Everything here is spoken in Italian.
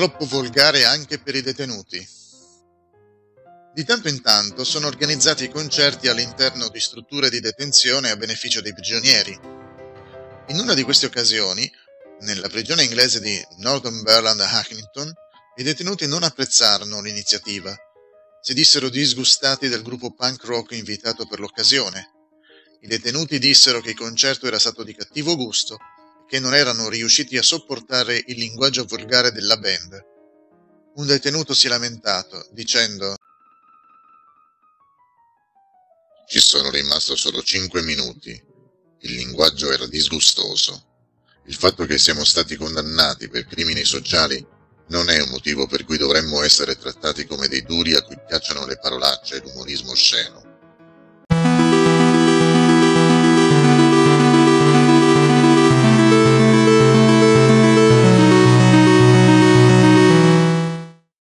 troppo volgare anche per i detenuti. Di tanto in tanto sono organizzati concerti all'interno di strutture di detenzione a beneficio dei prigionieri. In una di queste occasioni, nella prigione inglese di Northumberland Hackington, i detenuti non apprezzarono l'iniziativa. Si dissero disgustati del gruppo punk rock invitato per l'occasione. I detenuti dissero che il concerto era stato di cattivo gusto che non erano riusciti a sopportare il linguaggio volgare della band. Un detenuto si è lamentato, dicendo Ci sono rimasto solo cinque minuti. Il linguaggio era disgustoso. Il fatto che siamo stati condannati per crimini sociali non è un motivo per cui dovremmo essere trattati come dei duri a cui piacciono le parolacce e l'umorismo osceno.